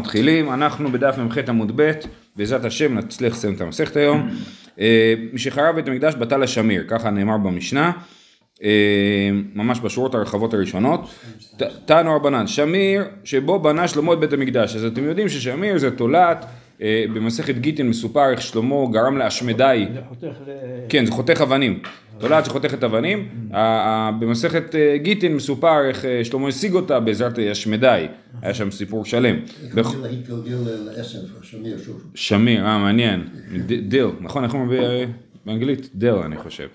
מתחילים, אנחנו בדף מ"ח עמוד ב', בעזרת השם נצליח לסיים את המסכת היום. אה, משחרב בית המקדש בטל השמיר, ככה נאמר במשנה, אה, ממש בשורות הרחבות הראשונות. תנו רבנן, שמיר שבו בנה שלמה את בית המקדש, אז אתם יודעים ששמיר זה תולעת, במסכת גיטין מסופר איך שלמה גרם לאשמדי זה חותך ל... כן, זה חותך אבנים. תולעת שחותכת אבנים. במסכת אה, גיטין מסופר איך אה, שלמה השיג אותה בעזרת אה, השמדי. היה שם סיפור שלם. בכ- התגלגל לעשב, שמיר שוב. שמיר, אה, מעניין. דיל, נכון, איך אומרים באנגלית? דיל, אני חושב.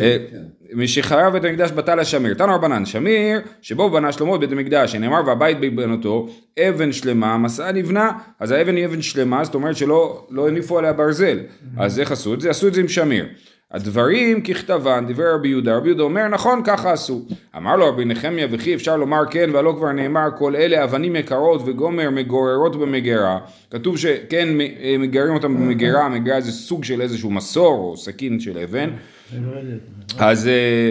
אה, כן. משחרב בית המקדש בטל השמיר. תנו רבנן, שמיר, שבו בנה שלמה את בית המקדש, שנאמר והבית בבנותו, אבן שלמה, מסע נבנה, אז האבן היא אבן שלמה, זאת אומרת שלא לא הניפו עליה ברזל. אז איך עשו את זה? עשו את זה עם שמיר. הדברים ככתבן, דברי רבי יהודה, רבי יהודה אומר נכון ככה עשו. אמר לו רבי נחמיה וכי אפשר לומר כן והלא כבר נאמר כל אלה אבנים יקרות וגומר מגוררות במגירה. כתוב שכן מ- מגרים אותם במגירה, מגירה זה סוג של איזשהו מסור או סכין של אבן. אז, אה,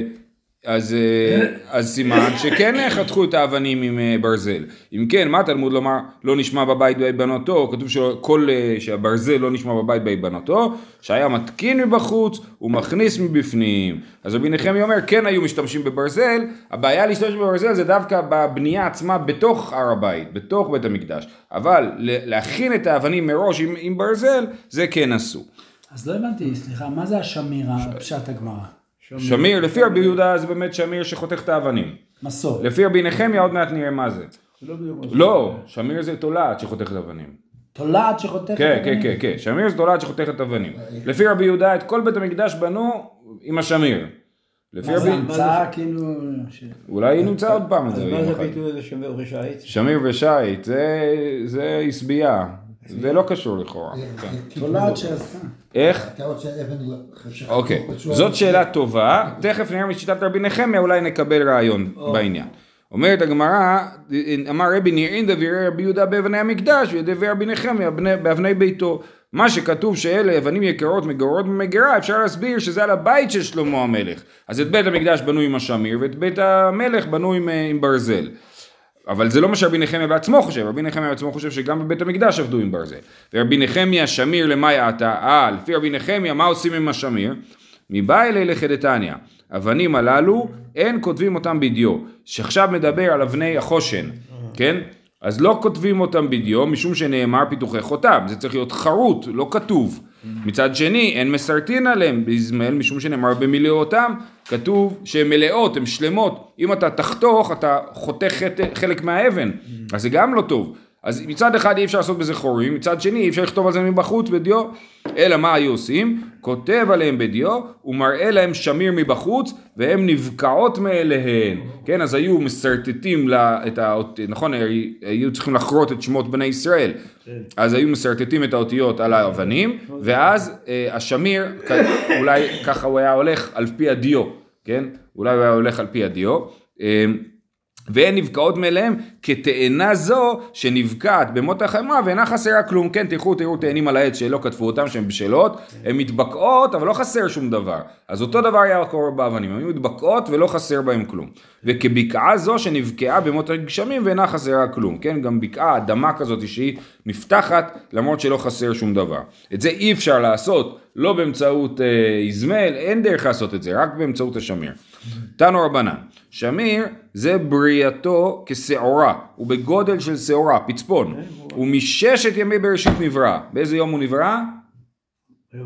אז, אה, אז סימן שכן חתכו את האבנים עם אה, ברזל. אם כן, מה תלמוד לומר לא נשמע בבית בהיבנותו? כתוב שכל, אה, שהברזל לא נשמע בבית בהיבנותו, שהיה מתקין מבחוץ ומכניס מבפנים. אז רבי נחמי אומר, כן היו משתמשים בברזל, הבעיה להשתמש בברזל זה דווקא בבנייה עצמה בתוך הר הבית, בתוך בית המקדש. אבל להכין את האבנים מראש עם, עם ברזל, זה כן עשו. אז לא הבנתי, סליחה, מה זה השמירה, פשט הגמרא? שמיר, לפי רבי יהודה זה באמת שמיר שחותך את האבנים. מסור. לפי רבי נחמיה עוד מעט נראה מה זה. לא לא, שמיר זה תולעת שחותכת אבנים. תולעת שחותכת? כן, כן, אבנים? כן, כן, שמיר זה תולעת שחותכת אבנים. לפי רבי יהודה את כל בית המקדש בנו עם השמיר. לפי מה זה רבי... המצאה כאילו... אולי נמצא עוד פעם את זה אז מה זה אחד. הביטוי הזה שמר ושיט? שמיר ושיט, זה- זה עשבייה. זה לא קשור לכאורה. כן. תולעת שעשתה. איך? שחתוך אוקיי, זאת שאלה טובה, תכף נראה משיטת רבי נחמיה, אולי נקבל רעיון בעניין. אומרת הגמרא, אמר רבי נראין דברי רבי יהודה באבני המקדש ודברי רבי נחמיה בני- באבני ביתו. מה שכתוב שאלה אבנים יקרות מגורות במגירה, אפשר להסביר שזה על הבית של שלמה המלך. אז את בית המקדש בנו עם השמיר ואת בית המלך בנו עם, אה, עם ברזל. אבל זה לא מה שרבי נחמיה בעצמו חושב, רבי נחמיה בעצמו חושב שגם בבית המקדש עבדו עם ברזל. ורבי נחמיה שמיר למאי עתה, אה, לפי רבי נחמיה מה עושים עם השמיר? מבא אלי לחדתניא, אבנים הללו אין כותבים אותם בדיו, שעכשיו מדבר על אבני החושן, כן? אז לא כותבים אותם בדיו משום שנאמר פיתוחי חותם, זה צריך להיות חרוט, לא כתוב. מצד שני, אין מסרטין עליהם באזמל משום שנאמר במילאותם, כתוב שהן מלאות, הן שלמות. אם אתה תחתוך, אתה חותך חלק מהאבן, אז זה גם לא טוב. אז מצד אחד אי אפשר לעשות בזה חורים, מצד שני אי אפשר לכתוב על זה מבחוץ בדיו, אלא מה היו עושים? כותב עליהם בדיו ומראה להם שמיר מבחוץ והן נבקעות מאליהן, כן אז היו משרטטים לה, את האות, נכון היו צריכים לחרות את שמות בני ישראל, אז היו משרטטים את האותיות על האבנים ואז אה, השמיר אולי ככה הוא היה הולך על פי הדיו, כן? אולי הוא היה הולך על פי הדיו. אה, והן נבקעות מאליהם כתאנה זו שנבקעת במות החמרה ואינה חסרה כלום. כן, תלכו תראו תאנים על העץ שלא כתבו אותם שהן בשלות, הן מתבקעות אבל לא חסר שום דבר. אז אותו דבר היה קורה באבנים, הן מתבקעות ולא חסר בהם כלום. וכבקעה זו שנבקעה במות הגשמים ואינה חסרה כלום. כן, גם בקעה, אדמה כזאת שהיא נפתחת למרות שלא חסר שום דבר. את זה אי אפשר לעשות לא באמצעות אה, איזמל, אין דרך לעשות את זה, רק באמצעות השמיר. תנו רבנן, שמיר זה בריאתו כשעורה, הוא בגודל של שעורה, פצפון, הוא מששת ימי בראשית נברא, באיזה יום הוא נברא?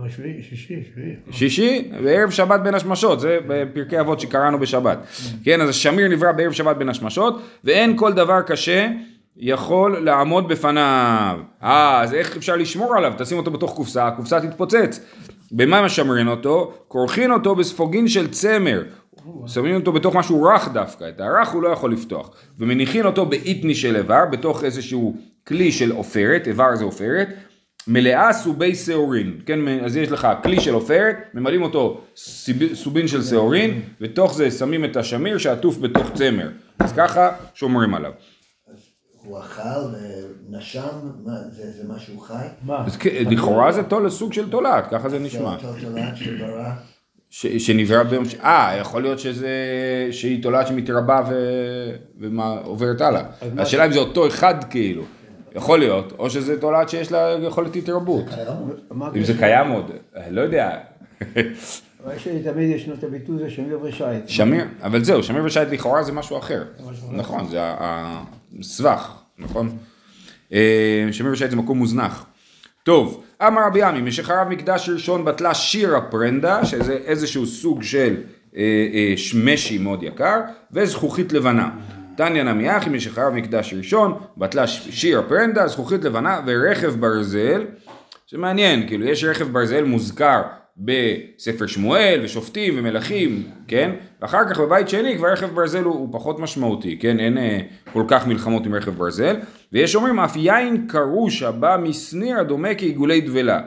השביעי, שישי, שביעי. שישי, בערב שבת בין השמשות, זה בפרקי אבות שקראנו בשבת. כן, אז השמיר נברא בערב שבת בין השמשות, ואין כל דבר קשה יכול לעמוד בפניו. אה, אז איך אפשר לשמור עליו? תשים אותו בתוך קופסה, הקופסה תתפוצץ. במה משמרים אותו? כורכים אותו בספוגין של צמר. שמים אותו בתוך משהו רך דווקא, את הרך הוא לא יכול לפתוח. ומניחים אותו באיתני של איבר, בתוך איזשהו כלי של עופרת, איבר זה עופרת, מלאה סובי שעורין, כן, אז יש לך כלי של עופרת, ממלאים אותו סיב- סובין של שעורין, ותוך זה שמים את השמיר שעטוף בתוך צמר, אז ככה שומרים עליו. הוא אכל ונשם, מה, זה זה משהו חי? מה? לכאורה זה תול, סוג של תולעת, ככה זה נשמע. זה אותו תולעת שברא. ש- שנברא ביום ש... אה, יכול להיות שזה... שהיא תולעת שמתרבה ו... ועוברת הלאה. השאלה אם זה אותו אחד כאילו. יכול להיות, או שזה תולעת שיש לה יכולת התרבות. אם זה קיים עוד, אה, לא יודע. מה שתמיד ישנו את הביטוי הזה שמיר ושייט. שמיר, אבל זהו, שמיר ושייט לכאורה זה משהו אחר. נכון, זה ה- הסבך, נכון? אה, שמיר ושייט זה מקום מוזנח. טוב, אמר רבי עמי, משחרב מקדש ראשון בטלה שיר הפרנדה, שזה איזשהו סוג של אה, אה, משי מאוד יקר, וזכוכית לבנה. תניא נמי אחי, משחרב מקדש ראשון, בטלה ש- שיר הפרנדה, זכוכית לבנה ורכב ברזל. זה מעניין, כאילו יש רכב ברזל מוזכר בספר שמואל ושופטים ומלכים, כן? ואחר כך בבית שני כבר רכב ברזל הוא, הוא פחות משמעותי, כן? אין אה, כל כך מלחמות עם רכב ברזל. ויש אומרים אף יין קרוש הבא משניר הדומה כעיגולי דבלה.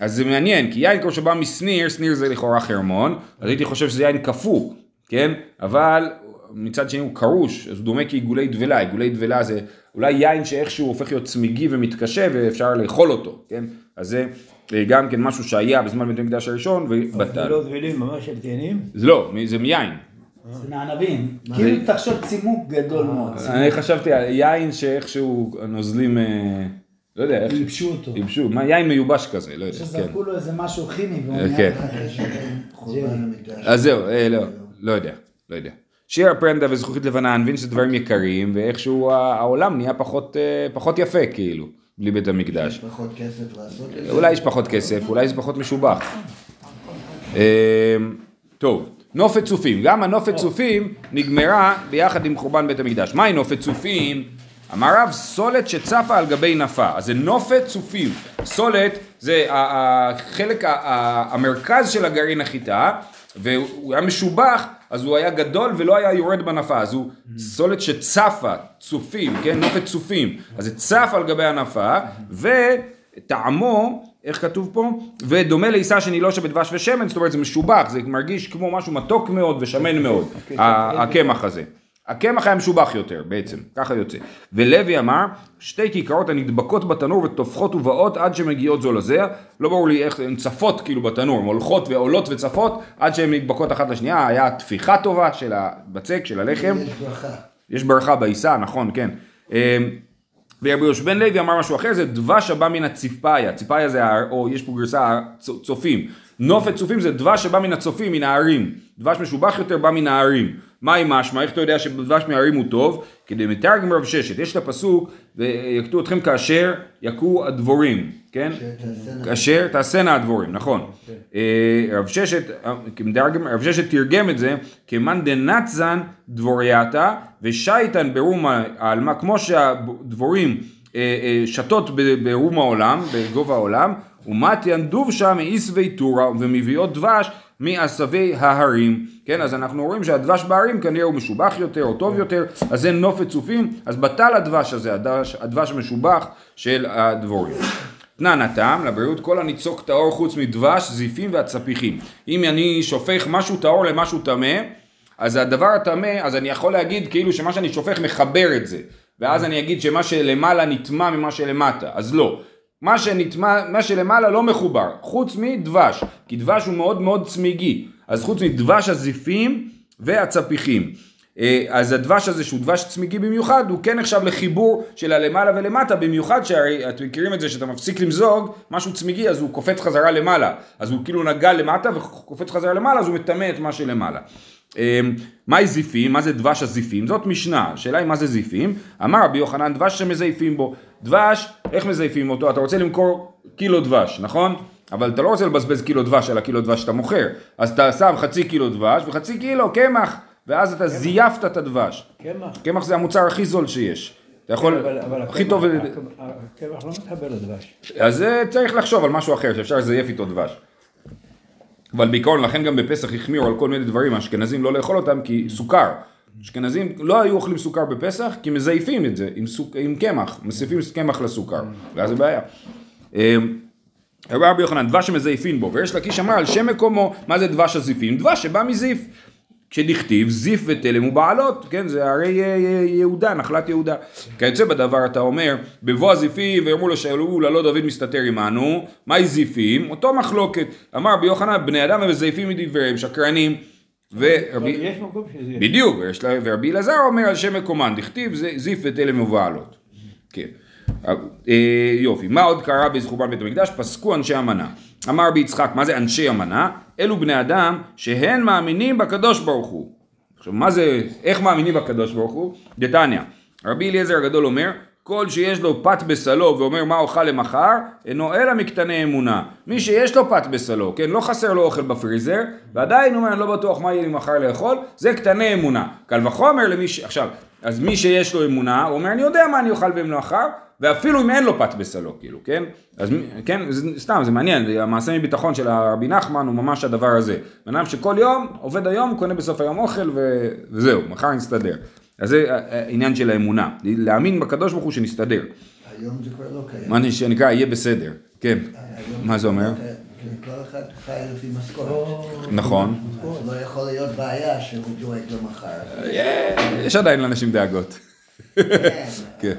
אז זה מעניין, כי יין קרוש הבא משניר, שניר זה לכאורה חרמון, אז הייתי חושב שזה יין קפוא, כן? אבל מצד שני הוא קרוש, אז הוא דומה כעיגולי דבלה, עיגולי דבלה זה אולי יין שאיכשהו הופך להיות צמיגי ומתקשה ואפשר לאכול אותו, כן? אז זה גם כן משהו שהיה בזמן בית המקדש הראשון ובטל. לא דבילים ממש של תאנים. זה לא, זה מיין. זה מענבים. כאילו תחשוב צימוק גדול מאוד. אני חשבתי על יין שאיכשהו הנוזלים, אה, לא יודע, איך, ייבשו אותו. ייבשו, מה, יין מיובש כזה, לא יודע, כן. שזרקו לו איזה משהו כימי והוא אה, נהיה... כן. אז זהו, אה, לא, לא יודע, לא יודע. שיר הפרנדה וזכוכית לבנה, אני מבין שזה דברים יקרים, ואיכשהו העולם נהיה אה, פחות יפה, כאילו, בלי בית המקדש. יש פחות כסף לעשות את זה. אולי יש פחות כסף, אולי זה פחות משובח. אה, טוב, נופת צופים, גם הנופת צופים נגמרה ביחד עם חורבן בית המקדש. מהי נופת צופים? אמר רב, סולת שצפה על גבי נפה. אז זה נופת צופים. סולת זה החלק, המרכז של הגרעין החיטה, והוא היה משובח, אז הוא היה גדול ולא היה יורד בנפה. אז הוא סולת שצפה, צופים, כן? נופת צופים. אז זה צף על גבי הנפה, וטעמו, איך כתוב פה? ודומה לעיסה שנילושה בדבש ושמן, זאת אומרת זה משובח, זה מרגיש כמו משהו מתוק מאוד ושמן מאוד, ה- הקמח הזה. הקמח היה משובח יותר בעצם, ככה יוצא. ולוי אמר, שתי כיכרות הנדבקות בתנור וטופחות ובאות עד שמגיעות זו לזה, לא ברור לי איך, הן צפות כאילו בתנור, הן הולכות ועולות וצפות עד שהן נדבקות אחת לשנייה, היה טפיחה טובה של הבצק, של הלחם. יש ברכה. יש ברכה בעיסה, נכון, כן. אמ, ורבי בן לוי אמר משהו אחר, זה דבש הבא מן הציפאיה, ציפאיה זה, או יש פה גרסה צופים. נופת צופים זה דבש שבא מן הצופים, מן הערים. דבש משובח יותר בא מן הערים. מה עם משמע? איך אתה יודע שדבש מהערים הוא טוב? כדי מתרגם רב ששת, יש את הפסוק, ויקטו אתכם כאשר יכו הדבורים, כן? כאשר תעשינה הדבורים, נכון. אה, רב ששת, אה, רב ששת תרגם את זה כמאן דנצזן דבורייתא ושייטן ברום העלמה, כמו שהדבורים אה, שתות ברום העולם, בגובה העולם, ומתיאן דובשה מעשבי טורה ומביאות דבש מעשבי ההרים, כן, אז אנחנו רואים שהדבש בהרים כנראה הוא משובח יותר או טוב יותר, אז זה נופת צופים, אז בטל הדבש הזה, הדבש, הדבש המשובח של הדבורים. תנן הטעם, לבריאות כל הניצוק טהור חוץ מדבש, זיפים והצפיחים. אם אני שופך משהו טהור למשהו טמא, אז הדבר הטמא, אז אני יכול להגיד כאילו שמה שאני שופך מחבר את זה. ואז אני אגיד שמה שלמעלה נטמע ממה שלמטה, אז לא. מה שנטמע, מה שלמעלה לא מחובר, חוץ מדבש, כי דבש הוא מאוד מאוד צמיגי. אז חוץ מדבש הזיפים והצפיחים. אה, אז הדבש הזה שהוא דבש צמיגי במיוחד הוא כן נחשב לחיבור של הלמעלה ולמטה במיוחד שהרי אתם מכירים את זה שאתה מפסיק למזוג משהו צמיגי אז הוא קופץ חזרה למעלה אז הוא כאילו נגע למטה וקופץ חזרה למעלה אז הוא מטמא את מה שלמעלה. אה, מהי זיפים? מה זה דבש הזיפים? זאת משנה, השאלה היא מה זה זיפים? אמר רבי יוחנן דבש שמזייפים בו. דבש, איך מזייפים אותו? אתה רוצה למכור קילו דבש, נכון? אבל אתה לא רוצה לבזבז קילו דבש על הקילו דבש שאתה מוכר. אז אתה שם חצי קילו דבש וחצי קילו קמח, ואז אתה זייפת את הדבש. קמח. קמח זה המוצר הכי זול שיש. אתה יכול, אבל- אבל הכי הקמח- טוב, הקמח לא מתחבר לדבש. אז אה, צריך לחשוב על משהו אחר שאפשר לזייף איתו דבש. אבל בעיקרון, לכן גם בפסח החמירו על כל מיני דברים, האשכנזים לא לאכול אותם כי סוכר. אשכנזים לא היו אוכלים סוכר בפסח כי מזייפים את זה עם, סוכ... עם קמח, מוסיפים קמח לסוכר, ואז זה בעיה. אמר רבי יוחנן, דבש שמזייפין בו, ויש לקיש אמר על שם מקומו, מה זה דבש הזיפים? דבש שבא מזיף. כשדכתיב זיף ותלם ובעלות, כן, זה הרי אה, אה, יהודה, נחלת יהודה. כיוצא בדבר אתה אומר, בבוא הזיפים ויאמרו לו שאלו ללא דוד מסתתר עמנו, מהי זיפים? אותו מחלוקת. אמר רבי יוחנן, בני אדם מזייפים מדבריהם, שקרנים. ורבי... יש מקום שזה... בדיוק, ורבי אלעזר אומר על שם מקומן, דכתיב זיף ותלם ובעלות. כן. אה, יופי, מה עוד קרה בחורבן בית המקדש? פסקו אנשי המנה. אמר רבי יצחק, מה זה אנשי המנה? אלו בני אדם שהן מאמינים בקדוש ברוך הוא. עכשיו, מה זה, איך מאמינים בקדוש ברוך הוא? דתניא, רבי אליעזר הגדול אומר, כל שיש לו פת בסלו ואומר מה אוכל למחר, אינו אלא מקטני אמונה. מי שיש לו פת בסלו, כן, לא חסר לו אוכל בפריזר, ועדיין הוא אומר, אני לא בטוח מה יהיה לי מחר לאכול, זה קטני אמונה. קל וחומר למי ש... עכשיו, אז מי שיש לו אמונה, הוא אומר, אני יודע מה אני אוכל במחר, ואפילו אם אין לו פת בסלו, כאילו, כן? אז כן, זה, סתם, זה מעניין, המעשה מביטחון של הרבי נחמן הוא ממש הדבר הזה. בן אדם שכל יום, עובד היום, קונה בסוף היום אוכל ו... וזהו, מחר נסתדר. אז זה העניין של האמונה, להאמין בקדוש ברוך הוא שנסתדר. היום זה כבר לא קיים. מה שנקרא, יהיה בסדר, כן. היום מה זה אומר? לא קיים, כי כל אחד חי לפי משכורת. נכון. לא יכול להיות בעיה שהוא דואג למחר. יש עדיין לאנשים דאגות. כן, כן.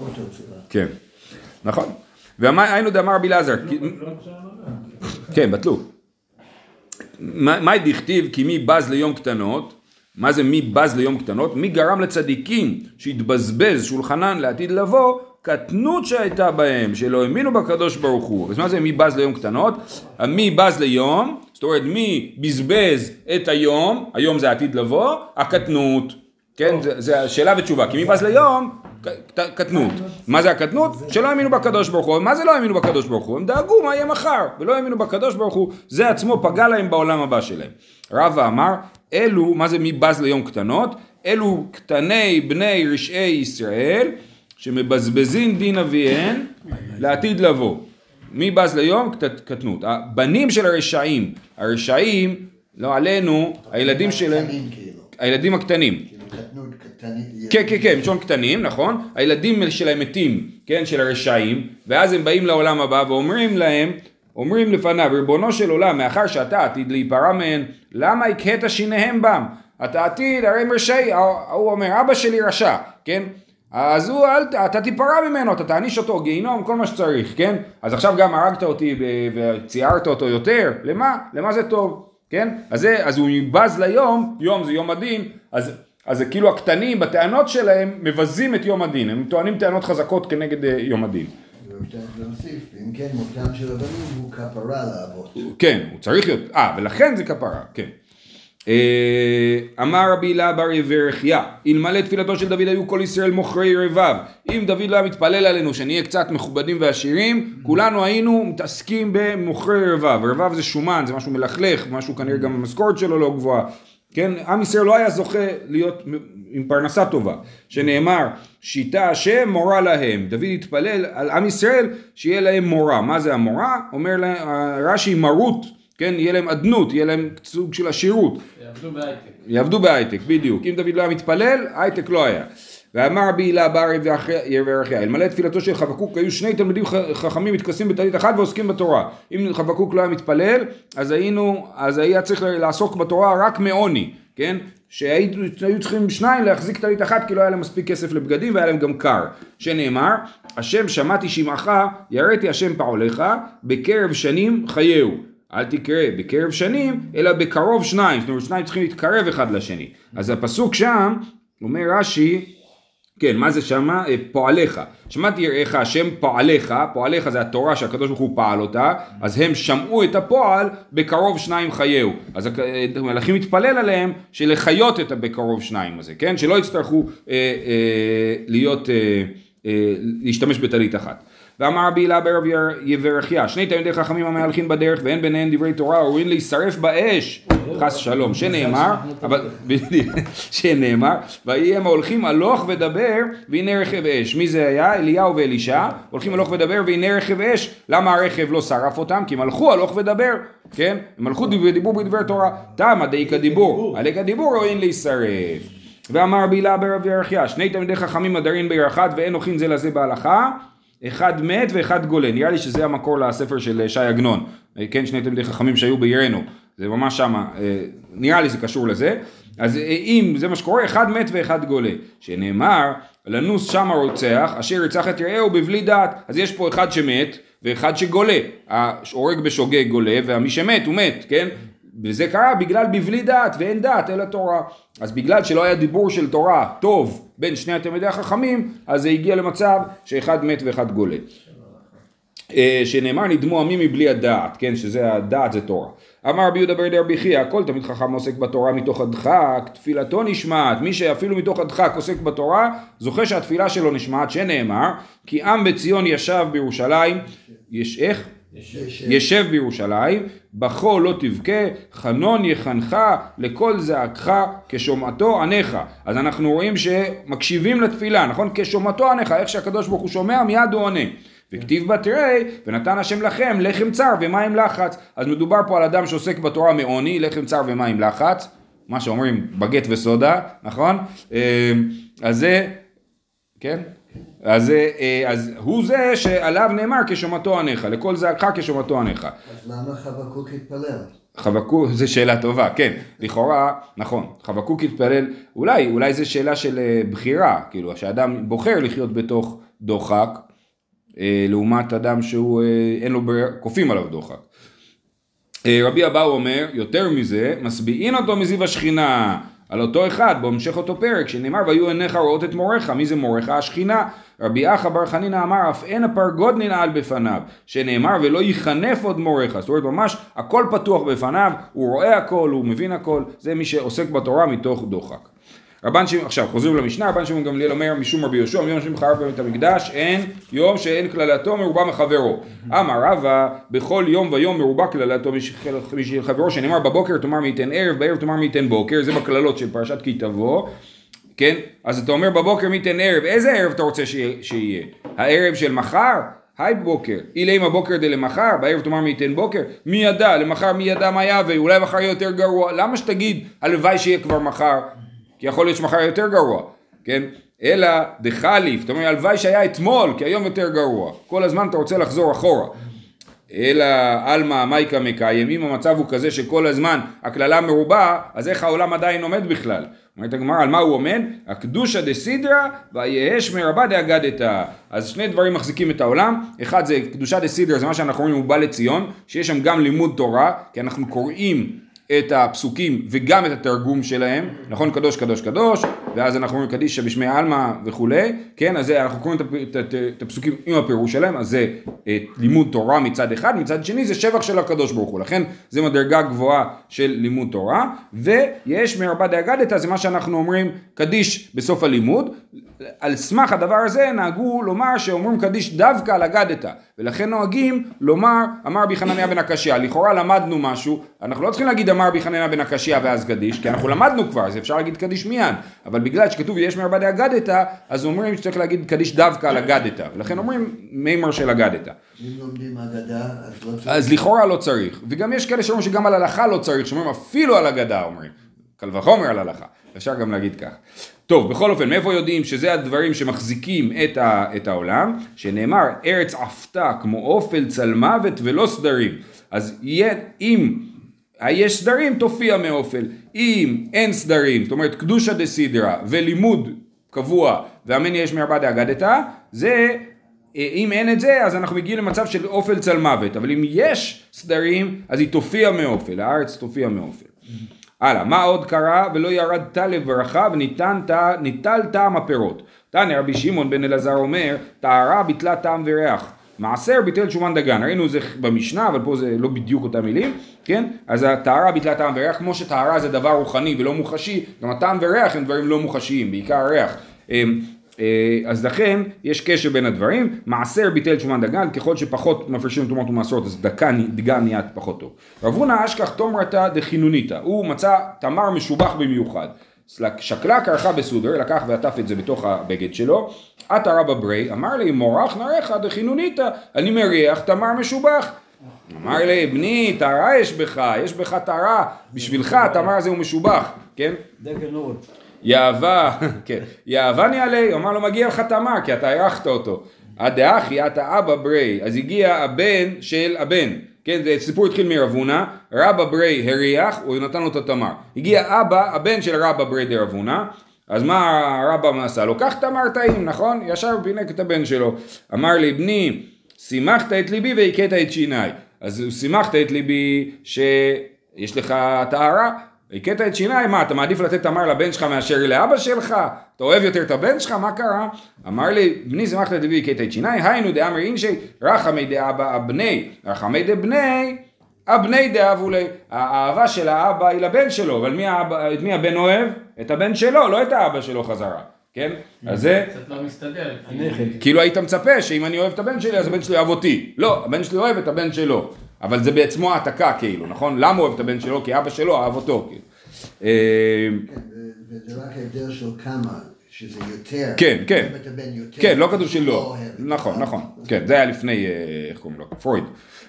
לא. כן, נכון. והיינו דאמר רבי אלעזר, כי- כן, בטלו. מה דכתיב כי מי בז ליום קטנות? מה זה מי בז ליום קטנות? מי גרם לצדיקים שהתבזבז שולחנן לעתיד לבוא? קטנות שהייתה בהם, שלא האמינו בקדוש ברוך הוא. אז מה זה מי בז ליום קטנות? מי בז ליום, זאת אומרת מי בזבז את היום, היום זה עתיד לבוא, הקטנות. כן, זה, זה השאלה ותשובה, כי מי בז ליום? קטנות. מה זה הקטנות? שלא האמינו בקדוש ברוך הוא. מה זה לא האמינו בקדוש ברוך הוא? הם דאגו מה יהיה מחר, ולא האמינו בקדוש ברוך הוא, זה עצמו פגע להם בעולם הבא שלהם. רבא אמר, אלו, מה זה מי בז ליום קטנות? אלו קטני בני רשעי ישראל, שמבזבזים דין אביהן לעתיד לבוא. מי בז ליום? קט- קטנות. הבנים של הרשעים, הרשעים, לא עלינו, הילדים שלהם, כאילו. הילדים הקטנים. כן, כן, כן, מלשון קטנים, נכון? הילדים שלהם מתים, כן, של הרשעים, ואז הם באים לעולם הבא ואומרים להם, אומרים לפניו, ריבונו של עולם, מאחר שאתה עתיד להיפרע מהן, למה הכהת שיניהם בם? אתה עתיד, הרי הם רשעי, הוא אומר, אבא שלי רשע, כן? אז הוא, אל, אתה תיפרע ממנו, אתה תעניש אותו, גיהינום, כל מה שצריך, כן? אז עכשיו גם הרגת אותי וציערת אותו יותר, למה? למה זה טוב, כן? אז, זה, אז הוא בז ליום, יום זה יום הדין, אז, אז זה כאילו הקטנים בטענות שלהם מבזים את יום הדין, הם טוענים טענות חזקות כנגד אה, יום הדין. להוסיף, אם כן מותם של הבנים הוא כפרה לאבות. כן, הוא צריך להיות, אה, ולכן זה כפרה, כן. אה, אמר רבי הילה בר יברכיה, אלמלא תפילתו של דוד היו כל ישראל מוכרי רבב. אם דוד לא היה מתפלל עלינו שנהיה קצת מכובדים ועשירים, כולנו היינו מתעסקים במוכרי רבב. רבב זה שומן, זה משהו מלכלך, משהו כנראה גם המשכורת שלו לא גבוהה. כן, עם ישראל לא היה זוכה להיות עם פרנסה טובה, שנאמר שיטה השם מורה להם, דוד התפלל על עם ישראל שיהיה להם מורה, מה זה המורה? אומר להם, רש"י מרות, כן, יהיה להם אדנות, יהיה להם סוג של עשירות, יעבדו בהייטק. יעבדו בהייטק, בדיוק, אם דוד לא היה מתפלל, הייטק לא היה. ואמר רבי הילה בר ירחיה, אלמלא תפילתו של חבקוק היו שני תלמידים חכמים מתכסים בטלית אחת ועוסקים בתורה. אם חבקוק לא היה מתפלל, אז היינו, אז היה צריך לעסוק בתורה רק מעוני, כן? שהיו צריכים שניים להחזיק טלית אחת כי לא היה להם מספיק כסף לבגדים והיה להם גם קר. שנאמר, השם שמעתי שמעך, יראתי השם פעוליך, בקרב שנים חייהו. אל תקרא בקרב שנים, אלא בקרוב שניים, זאת אומרת שניים צריכים להתקרב אחד לשני. אז הפסוק שם, אומר רש"י, כן, מה זה שמה? אה, פועליך. שמעתי יראיך השם פועליך, פועליך זה התורה שהקדוש ברוך הוא פעל אותה, אז הם שמעו את הפועל בקרוב שניים חייהו. אז הק- אה, המלאכים מתפלל עליהם שלחיות את הבקרוב שניים הזה, כן? שלא יצטרכו אה, אה, להיות, אה, אה, להשתמש בטלית אחת. ואמר רבי הילה בערב יברכיה, שני תלמידי חכמים המהלכים בדרך ואין ביניהם דברי תורה ראויים להישרף באש, חס שלום, שנאמר, שנאמר, ויהי הם ההולכים הלוך ודבר והנה רכב אש, מי זה היה? אליהו ואלישע, הולכים הלוך ודבר והנה רכב אש, למה הרכב לא שרף אותם? כי הם הלכו הלוך ודבר, כן? הם הלכו ודיברו בדבר תורה, תמה דאיכא דיבור, עליקא דיבור ראויים להישרף. ואמר רבי הילה ברב ירחיה, שני תלמידי חכמים הדרים בעיר אחת ואין הולכים זה לזה בהלכה, אחד מת ואחד גולה, נראה לי שזה המקור לספר של ש"י עגנון, אה, כן, שני תלמידי חכמים שהיו בעירנו, זה ממש שמה, אה, נראה לי זה קשור לזה, אז אה, אם זה מה שקורה, אחד מת ואחד גולה, שנאמר, לנוס שם הרוצח, אשר ירצח את יראהו בבלי דעת, אז יש פה אחד שמת ואחד שגולה, ההורג בשוגג גולה, ומי שמת הוא מת, כן? וזה קרה בגלל בבלי דעת ואין דעת אלא תורה. אז בגלל שלא היה דיבור של תורה טוב בין שני התלמידי החכמים, אז זה הגיע למצב שאחד מת ואחד גולה. אה, שנאמר נדמו עמים מבלי הדעת, כן, שזה הדעת זה תורה. אמר רבי יהודה ברדי רבי חייא, כל תלמיד חכם עוסק בתורה מתוך הדחק, תפילתו נשמעת, מי שאפילו מתוך הדחק עוסק בתורה, זוכה שהתפילה שלו נשמעת, שנאמר, כי עם בציון ישב בירושלים, יש איך? ישב בירושלים, בכו לא תבכה, חנון יחנך, לכל זעקך, כשומעתו עניך. אז אנחנו רואים שמקשיבים לתפילה, נכון? כשומעתו עניך, איך שהקדוש ברוך הוא שומע, מיד הוא עונה. וכתיב בתרי, ונתן השם לכם לחם צר ומים לחץ. אז מדובר פה על אדם שעוסק בתורה מעוני, לחם צר ומים לחץ, מה שאומרים בגט וסודה, נכון? אה, אז זה, כן? אז, אה, אז הוא זה שעליו נאמר כשומעתו עניך, לכל זעקך כשומעתו עניך. אז למה חבקוק התפלל? חבקוק, זו שאלה טובה, כן, לכאורה, נכון, חבקוק התפלל, אולי, אולי זו שאלה של אה, בחירה, כאילו, שאדם בוחר לחיות בתוך דוחק, אה, לעומת אדם שהוא, אה, אין לו ברירה, כופים עליו דוחק. אה, רבי אבאו אומר, יותר מזה, משביעין אותו מזיו השכינה, על אותו אחד, בהמשך אותו פרק, שנאמר, והיו עיניך רואות את מוריך, מי זה מוריך? השכינה. רבי אחא בר חנינא אמר, אף אין הפרגוד ננעל בפניו, שנאמר, ולא ייחנף עוד מוריך. זאת אומרת, ממש, הכל פתוח בפניו, הוא רואה הכל, הוא מבין הכל, זה מי שעוסק בתורה מתוך דוחק. רבן שמעון, עכשיו חוזרים למשנה, רבן שמעון גמליאל אומר משום רבי יהושע, מיום השם חרב בית המקדש, אין יום שאין קללתו מרובה מחברו. אמר רבא, בכל יום ויום מרובה קללתו משל חברו, שנאמר בבוקר תאמר מי ייתן ערב, בערב תאמר מי ייתן בוקר, זה בקללות של פרשת כי תבוא. כן? אז אתה אומר בבוקר מי ייתן ערב, איזה ערב אתה רוצה שיהיה? הערב של מחר? היי בוקר, אילם הבוקר דלמחר, בערב תאמר מי ייתן בוקר, מי ידע, למחר מי ידע מה יהווה, אולי מחר יהיה יותר גרוע, למה שתגיד הלוואי שיהיה כבר מחר, כי יכול להיות שמחר יותר גרוע, כן? אלא דחליף, אתה אומר הלוואי שהיה אתמול, כי היום יותר גרוע, כל הזמן אתה רוצה לחזור אחורה. אלא עלמא מייקה מקיים, אם המצב הוא כזה שכל הזמן הקללה מרובה, אז איך העולם עדיין עומד בכלל? אומרת הגמרא, על מה הוא עומד? הקדושה דסידרא ויהש מרבה דאגדתא. אז שני דברים מחזיקים את העולם, אחד זה קדושה דסידרא, זה מה שאנחנו רואים, הוא בא לציון, שיש שם גם לימוד תורה, כי אנחנו קוראים את הפסוקים וגם את התרגום שלהם, נכון? קדוש קדוש קדוש, ואז אנחנו אומרים קדישא בשמי עלמא וכולי, כן? אז אנחנו קוראים את, הפסוקים עם הפירוש שלהם, אז זה את לימוד תורה מצד אחד, מצד שני זה שבח של הקדוש ברוך הוא, לכן זה מדרגה גבוהה של לימוד תורה, ויש מרבה דאגדתא, זה מה שאנחנו אומרים קדיש בסוף הלימוד, על סמך הדבר הזה נהגו לומר שאומרים קדיש דווקא על אגדתא. ולכן נוהגים לומר אמר רבי חנניה בן הקשיא לכאורה למדנו משהו אנחנו לא צריכים להגיד אמר רבי חנניה בן הקשיא ואז קדיש כי אנחנו למדנו כבר אז אפשר להגיד קדיש מיד. אבל בגלל שכתוב יש מרבה דאגדתא אז אומרים שצריך להגיד קדיש דווקא על אגדתא ולכן אומרים מימר של אגדתא אם לומדים אגדה, אז לא צריך... אז לכאורה לא צריך. וגם יש כאלה שאומרים שגם על הלכה לא צריך שאומרים אפילו על אגדה אומרים. קל וחומר על הלכה. אפשר גם להגיד כך. טוב, בכל אופן, מאיפה יודעים שזה הדברים שמחזיקים את, ה, את העולם? שנאמר, ארץ עפתה כמו אופל צל מוות ולא סדרים. אז יהיה, אם יש סדרים, תופיע מאופל. אם אין סדרים, זאת אומרת, קדושה דסידרה ולימוד קבוע, ואמן יש מרבה דאגדתא, זה, אם אין את זה, אז אנחנו מגיעים למצב של אופל צל מוות. אבל אם יש סדרים, אז היא תופיע מאופל, הארץ תופיע מאופל. הלאה, מה עוד קרה? ולא ירד טל לברכה וניטל טעם הפירות. תנא רבי שמעון בן אלעזר אומר, טהרה ביטלה טעם וריח. מעשר ביטל שומן דגן, ראינו זה במשנה, אבל פה זה לא בדיוק אותם מילים, כן? אז הטהרה ביטלה טעם וריח, כמו שטהרה זה דבר רוחני ולא מוחשי, גם הטעם וריח הם דברים לא מוחשיים, בעיקר הריח. אמ, אה, אז לכן יש קשר בין הדברים, מעשר ביטל שומן דגן, ככל שפחות מפרשים תרומות ומעשרות אז דקה, דגן נהיה פחות טוב. רב הונא אשכח תומרתא דחינוניתא, הוא מצא תמר משובח במיוחד. שקלה קרחה בסודר, לקח ועטף את זה בתוך הבגד שלו, עטה רבא ברי, אמר לי מורח נערך דחינוניתא, אני מריח תמר משובח. אמר לי, בני, טהרה יש בך, יש בך טהרה, בשבילך התמר הזה הוא משובח, כן? דגל נורות. יאהבה, כן, יאהבני עלי, אמר לו מגיע לך תמר כי אתה אירחת אותו. הדאחי אתה אבא ברי, אז הגיע הבן של הבן, כן, זה סיפור התחיל מרב הונא, רבא ברי הריח, הוא נתן לו את התמר. הגיע אבא, הבן של רבא ברי דרב הונא, אז מה הרבא עשה לו? קח תמר טעים, נכון? ישר פינק את הבן שלו. אמר לי, בני, שימחת את ליבי והכית את שיניי. אז הוא שימחת את ליבי ש... יש לך טהרה, הכית את שיניי, מה, אתה מעדיף לתת תמר לבן שלך מאשר לאבא שלך? אתה אוהב יותר את הבן שלך? מה קרה? אמר לי, בני זמח לדבי הכית את שיניי, היינו דאמר אינשי, רחמי דאבא אבני, רחמי דבני, הבני דאבו לי, האהבה של האבא היא לבן שלו, אבל מי האבא, את מי הבן אוהב? את הבן שלו, לא את האבא שלו חזרה, כן? אז זה... קצת לא מסתדר. כאילו היית מצפה שאם אני אוהב את הבן שלי אז הבן שלי אוהב אותי. לא, הבן שלי אוהב את הבן שלו. אבל זה בעצמו העתקה כאילו, נכון? למה הוא אוהב את הבן שלו? כי אבא שלו אהב אותו. כאילו. אה, כן, וזה רק ההבדל של כמה, שזה יותר. כן, כן. כן, לא כתוב שלא. את נכון, זה. נכון. כן, זה היה לפני, אה, איך קוראים לו? פרויד.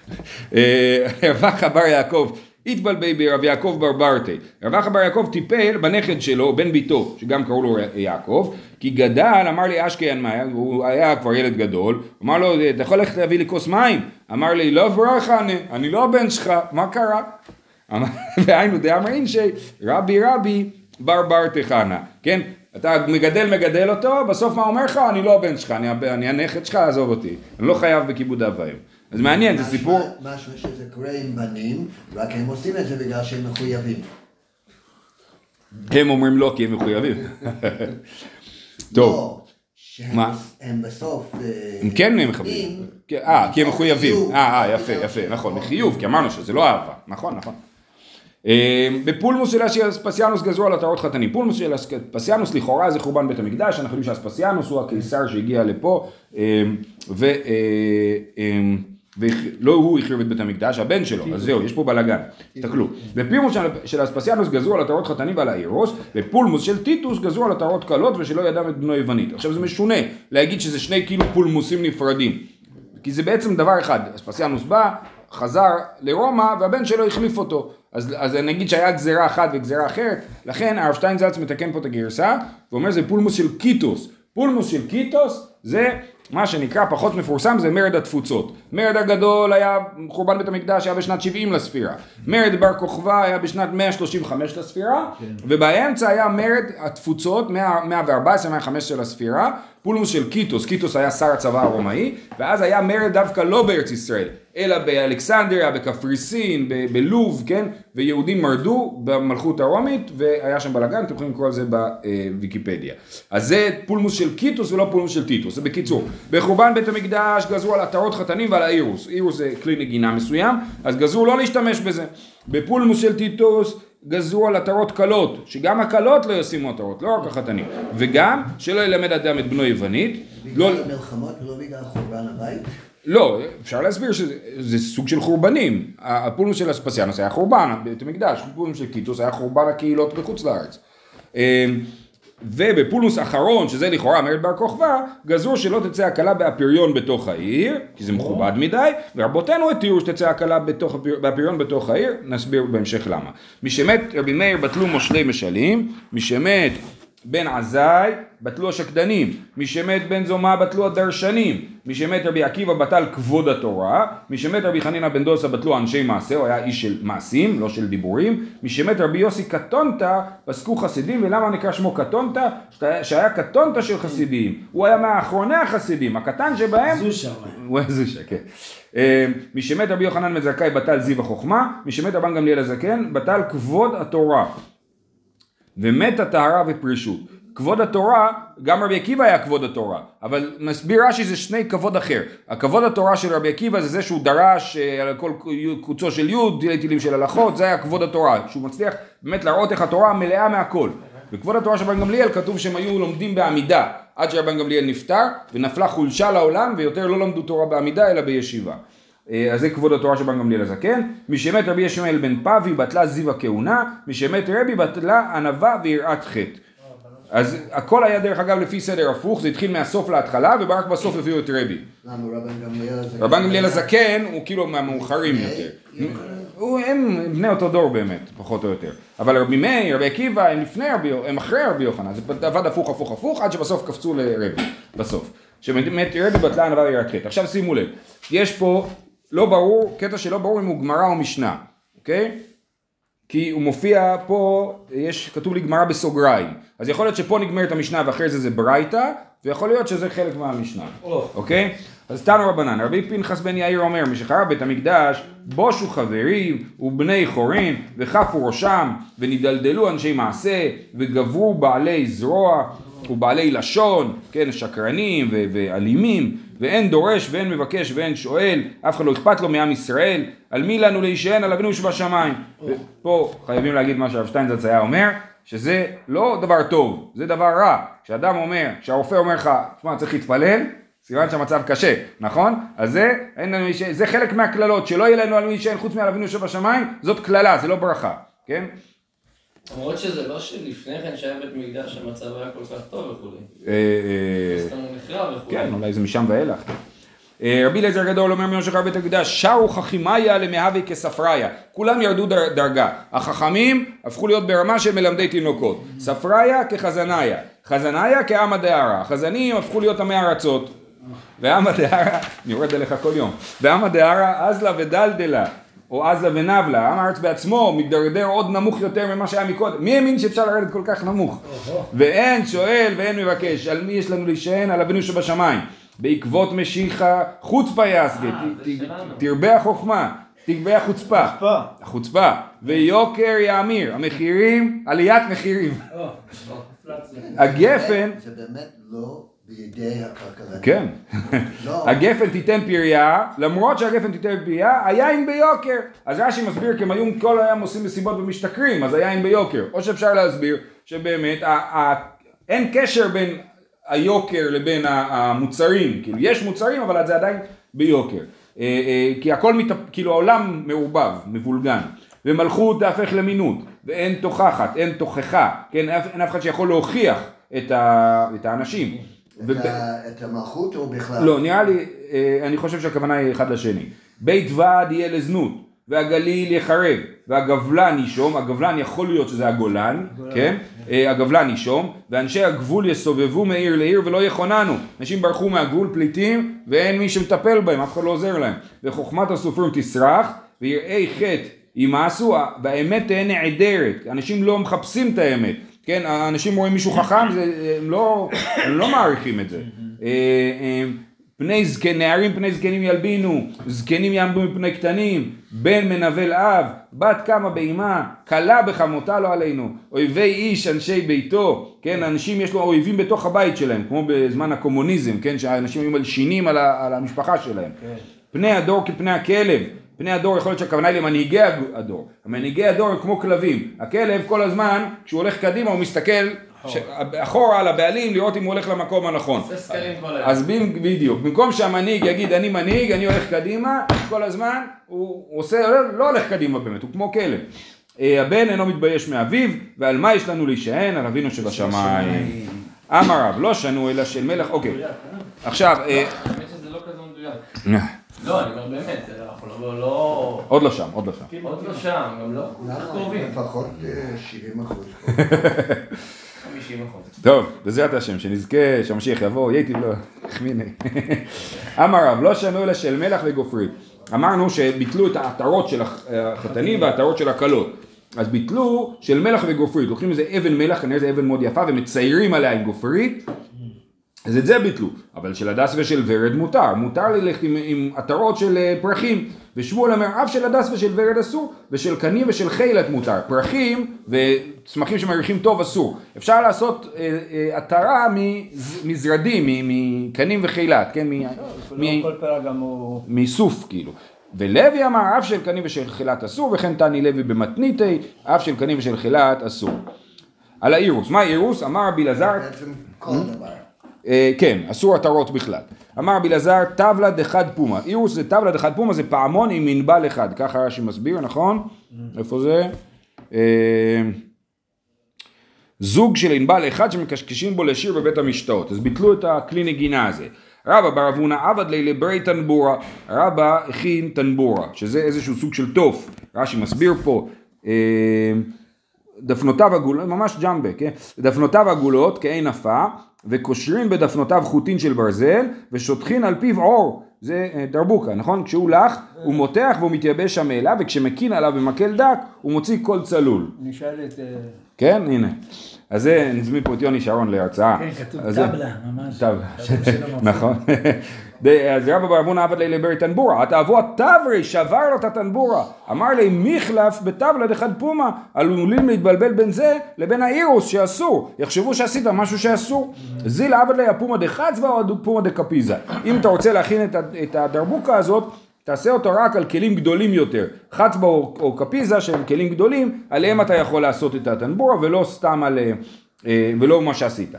אה, רווח בר יעקב, התבלבי ברב יעקב בר ברטי. רווח בר יעקב טיפל בנכד שלו, בן ביתו, שגם קראו לו יעקב, כי גדל, אמר לי אשקיין מאיה, הוא היה כבר ילד גדול, אמר לו, אתה יכול ללכת להביא לי כוס מים? אמר לי, לא ברכה, אני, אני לא הבן שלך, מה קרה? והיינו דאמרין שרבי רבי בר בר תחנה, כן? אתה מגדל מגדל אותו, בסוף מה אומר לך? אני לא הבן שלך, אני, אני הנכד שלך, עזוב אותי. אני לא חייב בכיבוד אב ואם. אז מעניין, זה סיפור... משמע שזה קורה עם בנים, רק הם עושים את זה בגלל שהם מחויבים. הם אומרים לא כי הם מחויבים. טוב, לא, מה? הם בסוף... אה, הם כן מחויבים. כן, אה, כי הם מחויבים. אה, אה, יפה, יפה, נכון, מחיוב, כי אמרנו שזה לא אהבה. נכון, נכון. אה, בפולמוס של אספסיאנוס גזרו על עטרות חתנים. פולמוס של אספסיאנוס לכאורה זה חורבן בית המקדש, אנחנו יודעים שאספסיאנוס הוא הקיסר שהגיע לפה, ו... ולא הוא החריב את בית המקדש, הבן שלו, אז זהו, יש פה בלאגן, תסתכלו. בפולמוס של- אספסיאנוס גזרו על עטרות חתנים ועל האירוס, בפולמוס של טיטוס גזרו על עטרות כלות ושלא ידם את בנו יוונית. עכשיו זה משונה להגיד שזה שני כאילו פולמוסים נפרדים. כי זה בעצם דבר אחד, אספסיאנוס בא, חזר לרומא והבן שלו החליף אותו. אז, אז נגיד שהיה גזירה אחת וגזירה אחרת, לכן הרב שטיינזלץ מתקן פה את הגרסה, ואומר זה פולמוס של קיטוס. פולמוס של קיטוס זה מה שנקרא פחות מפורסם זה מרד התפוצות. מרד הגדול היה, חורבן בית המקדש היה בשנת 70 לספירה. מרד בר כוכבא היה בשנת 135 לספירה, ובאמצע היה מרד התפוצות 114-115 לספירה, פולמוס של קיטוס, קיטוס היה שר הצבא הרומאי, ואז היה מרד דווקא לא בארץ ישראל, אלא באלכסנדריה, בקפריסין, ב- בלוב, כן? ויהודים מרדו במלכות הרומית, והיה שם בלאגן, אתם יכולים לקרוא על זה בוויקיפדיה. אז זה פולמוס של קיטוס ולא פולמוס של טיטוס, זה בקיצור. בחורבן בית המקדש גזרו על עטרות חתנים ועל האירוס, אירוס זה כלי נגינה מסוים, אז גזרו לא להשתמש בזה. בפולמוס של טיטוס גזרו על עטרות כלות, שגם הכלות לא ישימו עטרות, לא רק החתנים, וגם שלא ילמד אדם את בנו יוונית, לא, בגלל המלחמות ולא בגלל חורבן הבית? לא, אפשר להסביר שזה זה סוג של חורבנים. הפולמוס של אספסיאנוס היה חורבן, בית המקדש, הפולמוס של קיטוס היה חורבן הקהילות בחוץ לארץ. ובפולמוס אחרון, שזה לכאורה מרד בר כוכבא, גזרו שלא תצא הכלה באפיריון בתוך העיר, כי זה מכובד מדי, ורבותינו התירו שתצא בתוך הפיר- באפיריון בתוך העיר, נסביר בהמשך למה. משמת רבי מאיר בטלו מושלי משלים, משמת בן עזאי בטלו השקדנים, משמת בן זומא בטלו הדרשנים, משמת רבי עקיבא בטל כבוד התורה, משמת רבי חנינא בן דוסה בטלו אנשי מעשה, הוא היה איש של מעשים, לא של דיבורים, משמת רבי יוסי קטונתא פסקו חסידים, ולמה נקרא שמו קטונתא? שהיה- קטונתא של חסידים, הוא היה מאחרוני החסידים, הקטן שבהם זושה. הוא היה זושה, כן. אה, משמת רבי יוחנן בן זכאי בטל זיו החוכמה, משמת רבן גמליאל הזקן בטל כבוד התורה. ומת הטהרה ופרישות. כבוד התורה, גם רבי עקיבא היה כבוד התורה, אבל מסביר רש"י זה שני כבוד אחר. הכבוד התורה של רבי עקיבא זה זה שהוא דרש אה, על כל קוצו של יוד, תילי תילים של הלכות, זה היה כבוד התורה, שהוא מצליח באמת להראות איך התורה מלאה מהכל. וכבוד התורה של רבן גמליאל כתוב שהם היו לומדים בעמידה עד שרבן גמליאל נפטר ונפלה חולשה לעולם ויותר לא למדו תורה בעמידה אלא בישיבה. אה, אז זה כבוד התורה של בן גמליאל הזקן. משמת רבי ישמעאל בן פבי בטלה זיו הכהונה, משמת רבי בטלה ענווה ויראת חטא. אז הכל היה דרך אגב לפי סדר הפוך, זה התחיל מהסוף להתחלה ורק בסוף הביאו את רבי. למה רבן גמליאל הזקן? רבן גמליאל הזקן הוא כאילו מהמאוחרים יותר. הוא- הם בני אותו דור באמת, פחות או יותר. אבל רבי מאיר, רבי עקיבא, הם לפני רבי, הם אחרי רבי יוחנן, זה עבד הפוך הפוך הפוך, עד שבסוף קפצו לרבי, בסוף. שבאמת רבי בטלה ענווה ויראת חטא. עכשיו שימו לב, יש פה לא ברור, קטע שלא ברור אם הוא גמרא או משנה, אוקיי? כי הוא מופיע פה, יש, כתוב לי גמרא בסוגריים. אז יכול להיות שפה נגמרת המשנה ואחרי זה זה ברייתא, ויכול להיות שזה חלק מהמשנה, או. אוקיי? אז תנו רבנן, רבי פנחס בן יאיר אומר, משחרב בית המקדש, בושו חברים ובני חורין, וכפו ראשם, ונדלדלו אנשי מעשה, וגברו בעלי זרוע ובעלי לשון, כן, שקרנים ואלימים, ואין דורש ואין מבקש ואין שואל, אף אחד לא אכפת לו מעם ישראל, על מי לנו להישען על אבינו שבשמיים. ופה חייבים להגיד מה שהרב שטיינזרץ היה אומר, שזה לא דבר טוב, זה דבר רע. כשאדם אומר, כשהרופא אומר לך, תשמע, צריך להתפלל, סימן שהמצב קשה, נכון? אז זה, אין לנו איש... זה חלק מהקללות, שלא יהיה לנו על מי שאין חוץ מעל אבינו שבשמיים, זאת קללה, זה לא ברכה, כן? למרות שזה לא שלפני כן שהיה בית מקדש המצב היה כל כך טוב וכולי. אה, אה, סתם הוא נחרב וכולי. כן, אולי זה משם ואילך. אה, רבי אליעזר הגדול אומר מיום שחרר בית המקדש, שרו חכימיה למהווה כספריה. כולם ירדו דר- דרגה. החכמים הפכו להיות ברמה של מלמדי תינוקות. ספריה כחזניה. חזניה כעמא דהרה. החזנים הפכו להיות עמי ארצות. ועמא דהרה, אני יורד אליך כל יום. ועמא דהרה אזלה ודלדלה. או עזה ונבלה, עם הארץ בעצמו מתדרדר עוד נמוך יותר ממה שהיה מקודם. מי האמין שאפשר לרדת כל כך נמוך? ואין שואל ואין מבקש, על מי יש לנו להישען? על אבינו שבשמיים. בעקבות משיחה חוצפה יסגה, אה. תרבה החוכמה, תגבה החוצפה. חוצפה. החוצפה. ויוקר יאמיר, המחירים, עליית מחירים. הגפן, זה באמת לא בידי הכלכלנים. כן. לא. הגפן תיתן פריה, למרות שהגפן תיתן פריה, היין ביוקר. אז רש"י מסביר כי הם היו כל היום עושים מסיבות ומשתכרים, אז היין ביוקר. או שאפשר להסביר שבאמת אין קשר בין היוקר לבין המוצרים. כאילו יש מוצרים אבל זה עדיין ביוקר. אה, אה, כי הכל, מת... כאילו העולם מעורבב, מבולגן. ומלכות תהפך למינות, ואין תוכחת, אין תוכחה, כן, אין אף אחד שיכול להוכיח את, ה... את האנשים. את המלכות או בכלל? לא, נראה לי, אה, אני חושב שהכוונה היא אחד לשני. בית ועד יהיה לזנות, והגליל יחרב, והגבלן נישום, הגבלן יכול להיות שזה הגולן, כן? אה, הגבלן נישום, ואנשי הגבול יסובבו מעיר לעיר ולא יכוננו. אנשים ברחו מהגבול, פליטים, ואין מי שמטפל בהם, אף אחד לא עוזר להם. וחוכמת הסופרים תסרח, ויראי חטא ימאסו, והאמת תהיה נעדרת. אנשים לא מחפשים את האמת. כן, האנשים רואים מישהו חכם, זה, הם, לא, הם לא מעריכים את זה. אה, אה, פני זקן, נערים פני זקנים ילבינו, זקנים יעמדו מפני קטנים, בן מנבל אב, בת קמה באמה, כלה בחמותה לא עלינו, אויבי איש אנשי ביתו, כן, אנשים יש לו אויבים בתוך הבית שלהם, כמו בזמן הקומוניזם, כן, שהאנשים היו מלשינים על, ה, על המשפחה שלהם. פני הדור כפני הכלב, פני הדור יכול להיות שהכוונה היא למנהיגי הדור, מנהיגי הדור הם כמו כלבים, הכלב כל הזמן כשהוא הולך קדימה הוא מסתכל ש... אחורה על הבעלים לראות אם הוא הולך למקום הנכון. עושה סקרים כל היום. אז בדיוק, במקום שהמנהיג יגיד אני מנהיג, אני הולך קדימה, כל הזמן הוא עושה, לא, הולך קדימה באמת, הוא כמו כלב. אה, הבן אינו מתבייש מאביו, ועל מה יש לנו להישען? על אבינו שבשמיים. אמר רב, לא שנו אלא של מלך, אוקיי. עכשיו, אה, האמת שזה לא כזה מדויק. לא, אני אומר באמת, זה- אנחנו לא- לא... עוד לא שם, עוד לא שם. עוד לא שם, גם לא? קרובים. לפחות אה, 70 אחוז. 50 אחוז. טוב, בעזרת השם, שנזכה שהמשיח יבוא, ייתי לו, החמיני. אמר רב, לא שנו אלא של מלח וגופרית. אמרנו שביטלו את העטרות של הח- החתנים והעטרות של הכלות. אז ביטלו של מלח וגופרית. לוקחים איזה אבן מלח, כנראה זה אבן מאוד יפה, ומציירים עליה עם גופרית. אז את זה ביטלו, אבל של הדס ושל ורד מותר, מותר ללכת עם, עם עטרות של אה, פרחים, ושמואל אומר אף של הדס ושל ורד אסור, ושל קנים ושל חילת מותר, פרחים וצמחים שמריחים טוב אסור, אפשר לעשות אה, אה, עטרה מז- מזרדים, מ- מקנים וחילת, כן, מ- מ- לא גם הוא... מאיסוף כאילו. ולוי אמר אף של קנים ושל חילת אסור, וכן תני לוי במתניתי, אף של קנים ושל חילת אסור. על האירוס, מה אירוס? אמר רבי אלעזר בעצם כל דבר. אה, כן, אסור עטרות בכלל. אמר רבי אלעזר, טבלה דחד פומה. אירוס זה טבלה דחד פומה, זה פעמון עם מנבל אחד. ככה רש"י מסביר, נכון? איפה זה? אה, זוג של ענבל אחד שמקשקשים בו לשיר בבית המשתאות. אז ביטלו את הכלי נגינה הזה. רבא בר אבונה עבד לי לברי טנבורה. רבא הכין טנבורה, שזה איזשהו סוג של תוף. רש"י מסביר פה. אה, דפנותיו עגולות, ממש ג'מבה, כן? דפנותיו עגולות כעין עפה, וקושרים בדפנותיו חוטין של ברזל, ושוטחין על פיו עור. זה אה, דרבוקה, נכון? כשהוא לח, הוא מותח והוא מתייבש שם מאליו, וכשמקין עליו במקל דק, הוא מוציא קול צלול. אני אשאל את... אה, כן, הנה. אז זה, נזמין פה את יוני שרון להרצאה. כן, כתוב טבלה, ממש. טבלה. נכון. אז רבא בר אבונה עבד לילה ברי טנבורה, התאבו התברי, שבר לו את הטנבורה. אמר לי מחלף בטבלה דחד פומה, עלולים להתבלבל בין זה לבין האירוס שאסור. יחשבו שעשית משהו שאסור. זיל עבד לי הפומה דחצבה או פומה דקפיזה. אם אתה רוצה להכין את הדרבוקה הזאת, תעשה אותו רק על כלים גדולים יותר. חצבה או, או קפיזה שהם כלים גדולים, עליהם אתה יכול לעשות את הטנבורה ולא סתם על... אה, אה, ולא מה שעשית.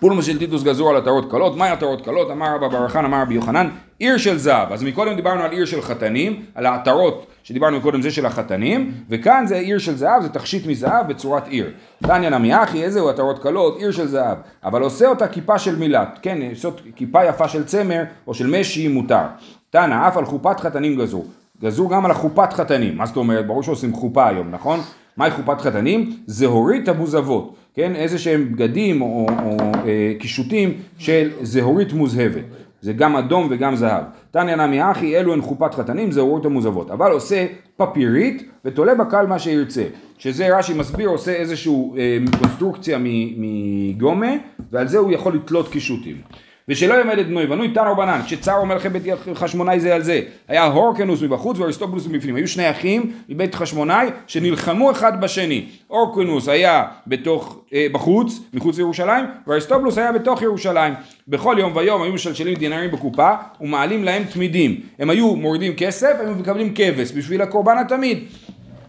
פולמה של טיטוס גזור על עטרות קלות, מהי עטרות קלות? אמר רבא בר חנא, אמר רבי יוחנן, עיר של זהב. אז מקודם דיברנו על עיר של חתנים, על העטרות שדיברנו קודם זה של החתנים, וכאן זה עיר של זהב, זה תכשיט מזהב בצורת עיר. תניא נמי אחי, איזהו עטרות קלות? עיר של זהב. אבל עושה אותה כיפה של מילת, כן, לעשות כיפה יפה של צמר או של משי מותר. תנא, אף על חופת חתנים גזור. גזור גם על החופת חתנים. מה זאת אומרת? ברור שעושים חופה היום, נכון? מהי חופת חתנים? זהורית המוזבות, כן? איזה שהם בגדים או, או אה, קישוטים של זהורית מוזהבת. זה גם אדום וגם זהב. תניא נמי אחי, אלו הן חופת חתנים, זהורית המוזבות. אבל עושה פפירית ותולה בקל מה שירצה. שזה רש"י מסביר, עושה איזושהי אה, קונסטרוקציה מגומה, ועל זה הוא יכול לתלות קישוטים. ושלא ילמד את בנו יבנוי תנא רבנן, כשצרו מלכי בית חשמונאי זה על זה, היה הורקנוס מבחוץ ואריסטובולוס מבפנים, היו שני אחים מבית חשמונאי שנלחמו אחד בשני, הורקנוס היה בתוך, אה, בחוץ, מחוץ לירושלים, ואריסטובולוס היה בתוך ירושלים, בכל יום ויום היו משלשלים דינרים בקופה ומעלים להם תמידים, הם היו מורידים כסף, הם מקבלים כבש בשביל הקורבן התמיד,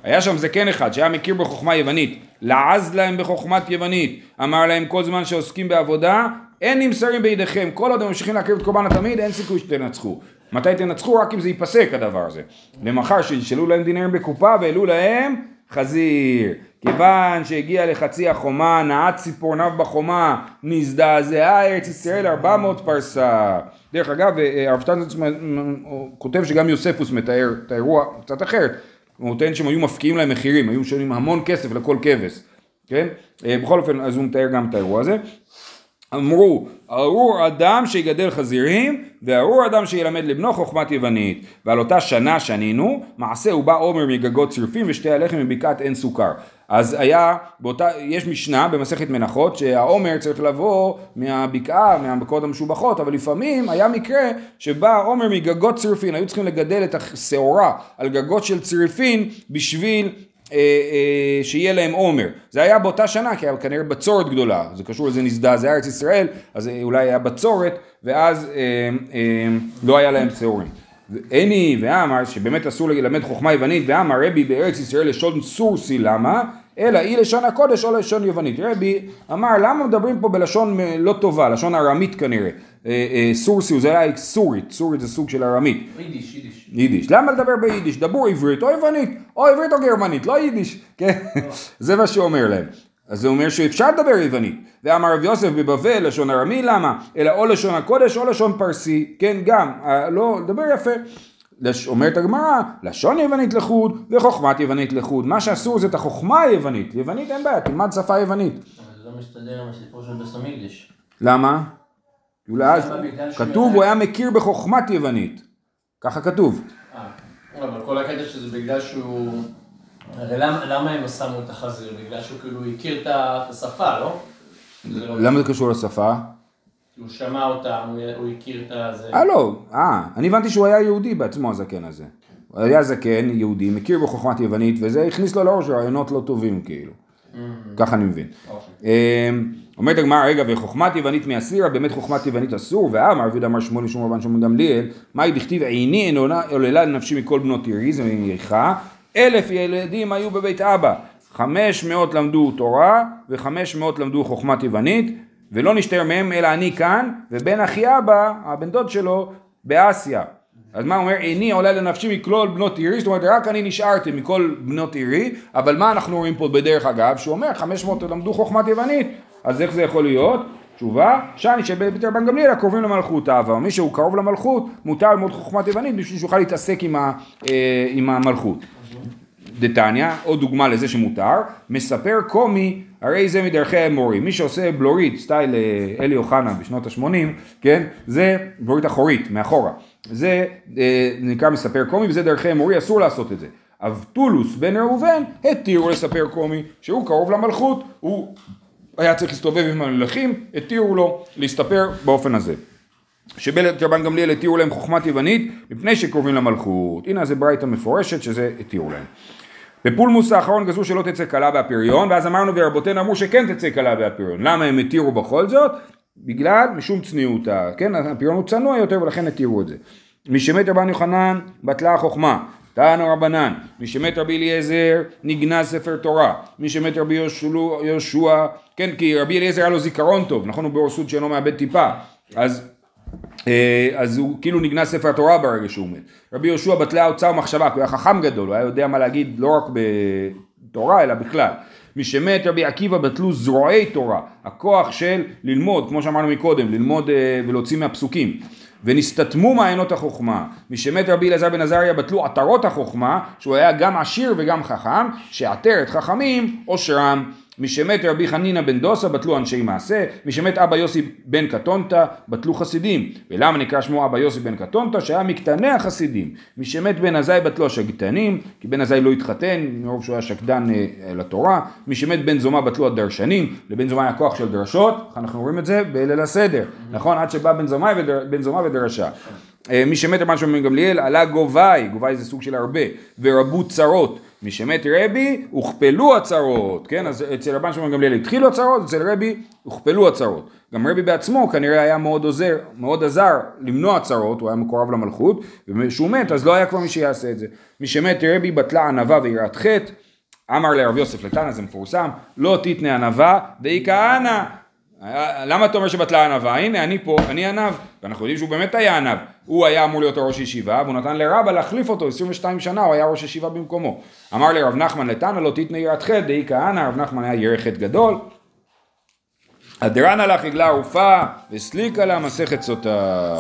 היה שם זקן אחד שהיה מכיר בחוכמה יוונית, לעז להם בחוכמת יוונית, אמר להם כל זמן שעוסקים בעבודה, אין נמסרים בידיכם, כל עוד הם ממשיכים להקריב את קורבן התמיד, אין סיכוי שתנצחו. מתי תנצחו? רק אם זה ייפסק הדבר הזה. ומחר שישאלו להם דינרים בקופה והעלו להם חזיר. כיוון שהגיע לחצי החומה, נעץ ציפורניו בחומה, נזדעזעה ארץ ישראל 400 פרסה. דרך אגב, אה, הרב שטנזץ כותב שגם יוספוס מתאר את האירוע קצת אחרת. הוא נותן שהם היו מפקיעים להם מחירים, היו משלמים המון כסף לכל כבש, כן? אה, בכל אופן, אז הוא מתאר גם את האירוע הזה. אמרו, ארור אדם שיגדל חזירים, וארור אדם שילמד לבנו חוכמת יוונית. ועל אותה שנה שנינו, מעשה ובא עומר מגגות צרפים ושתי הלחם מבקעת אין סוכר. אז היה, באותה, יש משנה במסכת מנחות שהעומר צריך לבוא מהבקעה, מהבקעות המשובחות, אבל לפעמים היה מקרה שבא עומר מגגות צריפין, היו צריכים לגדל את השעורה על גגות של צריפין בשביל שיהיה להם עומר. זה היה באותה שנה, כי היה כנראה בצורת גדולה, זה קשור לזה נזדה, זה ארץ ישראל, אז אה, אולי היה בצורת, ואז אה, אה, לא היה להם שעורים. עיני ואמר שבאמת אסור ללמד חוכמה יוונית ואמר רבי בארץ ישראל לשון סורסי למה? אלא היא לשון הקודש או לשון יוונית. רבי אמר למה מדברים פה בלשון אה, לא טובה, לשון ארמית כנראה. אה, אה, סורסי זה היה סורית, סורית זה סוג של ארמית. יידיש, יידיש. יידיש. למה לדבר ביידיש? דברו עברית או יוונית, או עברית או גרמנית, לא יידיש. כן? זה מה שאומר להם. אז זה אומר שאפשר לדבר יוונית. ואמר רב יוסף בבבל, לשון ארמי, למה? אלא או לשון הקודש או לשון פרסי, כן גם, אה, לא, לדבר יפה. לש- אומרת הגמרא, לשון יוונית לחוד וחוכמת יוונית לחוד. מה שאסור זה את החוכמה היוונית. יוונית אין בעיה, תלמד שפה יוונית. אבל זה לא מסתדר עם הסיפור של בסמיגדיש. למה? אולי כתוב הוא היה מכיר בחוכמת יוונית. ככה כתוב. אה, אבל כל הקטע שזה בגלל שהוא... הרי למה, הם שמו את החזיר? בגלל שהוא כאילו הכיר את השפה, לא? זה לא... למה זה קשור לשפה? הוא שמע אותה, הוא, הכיר את הזה. אה לא, אה, אני הבנתי שהוא היה יהודי בעצמו הזקן הזה. הוא היה זקן, יהודי, מכיר בחוכמת יוונית, וזה הכניס לו לראש רעיונות לא טובים כאילו. ככה אני מבין. אוקיי. אמ, אומרת הגמרא, רגע, וחוכמת יוונית מאסירה, באמת חוכמת יוונית אסור, ואמר רבי אמר שמואל לשום רבן שמואל גמליאל, מהי דכתיב עיני עוללה לנפשי מכל בנות עירי, זה מאיכה, אלף ילדים היו בבית אבא, חמש מאות למדו תורה, וחמש מאות למדו חוכמת יוונית, ולא נשתער מהם אלא אני כאן, ובן אחי אבא, הבן דוד שלו, באסיה. אז מה אומר? איני עולה לנפשי מכל בנות עירי, זאת אומרת רק אני נשארתי מכל בנות עירי, אבל מה אנחנו רואים פה בדרך אגב? שהוא אומר 500 למדו חוכמת יוונית, אז איך זה יכול להיות? תשובה, שאני שבית רבן גמליאל הקרובים למלכות אהבה, מי שהוא קרוב למלכות מותר ללמוד חוכמת יוונית בשביל שיוכל להתעסק עם, ה, אה, עם המלכות. דתניא, עוד דוגמה לזה שמותר, מספר קומי, הרי זה מדרכי האמורים. מי שעושה בלורית, סטייל אה, אלי אוחנה בשנות ה-80, כן? זה בלורית אחורית, מאחורה. זה אה, נקרא מספר קומי וזה דרכי אמורי, אסור לעשות את זה. אבטולוס בן ראובן התירו לספר קומי, שהוא קרוב למלכות, הוא היה צריך להסתובב עם המלכים, התירו לו להסתפר באופן הזה. שבלת רבן גמליאל התירו להם חוכמת יוונית מפני שקרובים למלכות. הנה זה ברייתא מפורשת שזה התירו להם. בפולמוס האחרון גזרו שלא תצא כלה בהפריון, ואז אמרנו ורבותינו אמרו שכן תצא כלה בהפריון. למה הם התירו בכל זאת? בגלל משום צניעותה, כן? הפריון הוא צנוע יותר ולכן התירו את זה. משמת רבן יוחנן בטלה החוכמה, טענו רבנן, משמת רבי אליעזר נגנז ספר תורה, משמת רבי יהושע- כן כי רבי אליעזר היה לו זיכרון טוב, נכון הוא באורסות שאינו מאבד טיפה, אז אה, אז הוא כאילו נגנז ספר התורה ברגע שהוא מת. רבי יהושע בטלה אוצר מחשבה, כי הוא היה חכם גדול, הוא היה יודע מה להגיד לא רק בתורה אלא בכלל. משמת רבי עקיבא בטלו זרועי תורה, הכוח של ללמוד, כמו שאמרנו מקודם, ללמוד אה, ולהוציא מהפסוקים. ונסתתמו מעיינות החוכמה. משמת רבי אלעזר בן עזריה בטלו עטרות החוכמה, שהוא היה גם עשיר וגם חכם, שעטרת חכמים עושרם. משמת רבי חנינא בן דוסה בטלו אנשי מעשה, משמת אבא יוסי בן קטונתא בטלו חסידים. ולמה נקרא שמו אבא יוסי בן קטונתא? שהיה מקטני החסידים. משמת בן עזאי בטלו השקדנים, כי בן עזאי לא התחתן, מרוב שהוא היה שקדן אה, לתורה. משמת בן זומא בטלו הדרשנים, לבן זומא היה כוח של דרשות, אנחנו רואים את זה בליל הסדר, נכון? עד שבא בן זומא ודר, ודרשה. אה, מי שמת רבן שמעון בן גמליאל עלה גובי, גובי זה סוג של הרבה, ורבו צרות. מי שמת רבי, הוכפלו הצרות, כן? אז אצל רבן שמעון גמליאל התחילו הצרות, אצל רבי הוכפלו הצרות. גם רבי בעצמו כנראה היה מאוד עוזר, מאוד עזר למנוע צרות, הוא היה מקורב למלכות, וכשהוא מת אז לא היה כבר מי שיעשה את זה. מי שמת רבי בטלה ענווה ויראת חטא, אמר לרב יוסף לתנא, זה מפורסם, לא תתנה ענווה דאי כהנא. למה אתה אומר שבטלה ענווה? הנה אני פה, אני ענב, ואנחנו יודעים שהוא באמת היה ענב. הוא היה אמור להיות ראש ישיבה, והוא נתן לרבא להחליף אותו, 22 שנה הוא היה ראש ישיבה במקומו. אמר לרב נחמן לתנא לא תתנה יראת חטא דאי כהנא, רב נחמן היה ירא חטא גדול. הדרן הלך עגלה ערופה, וסליקה לה מסכת סוטה.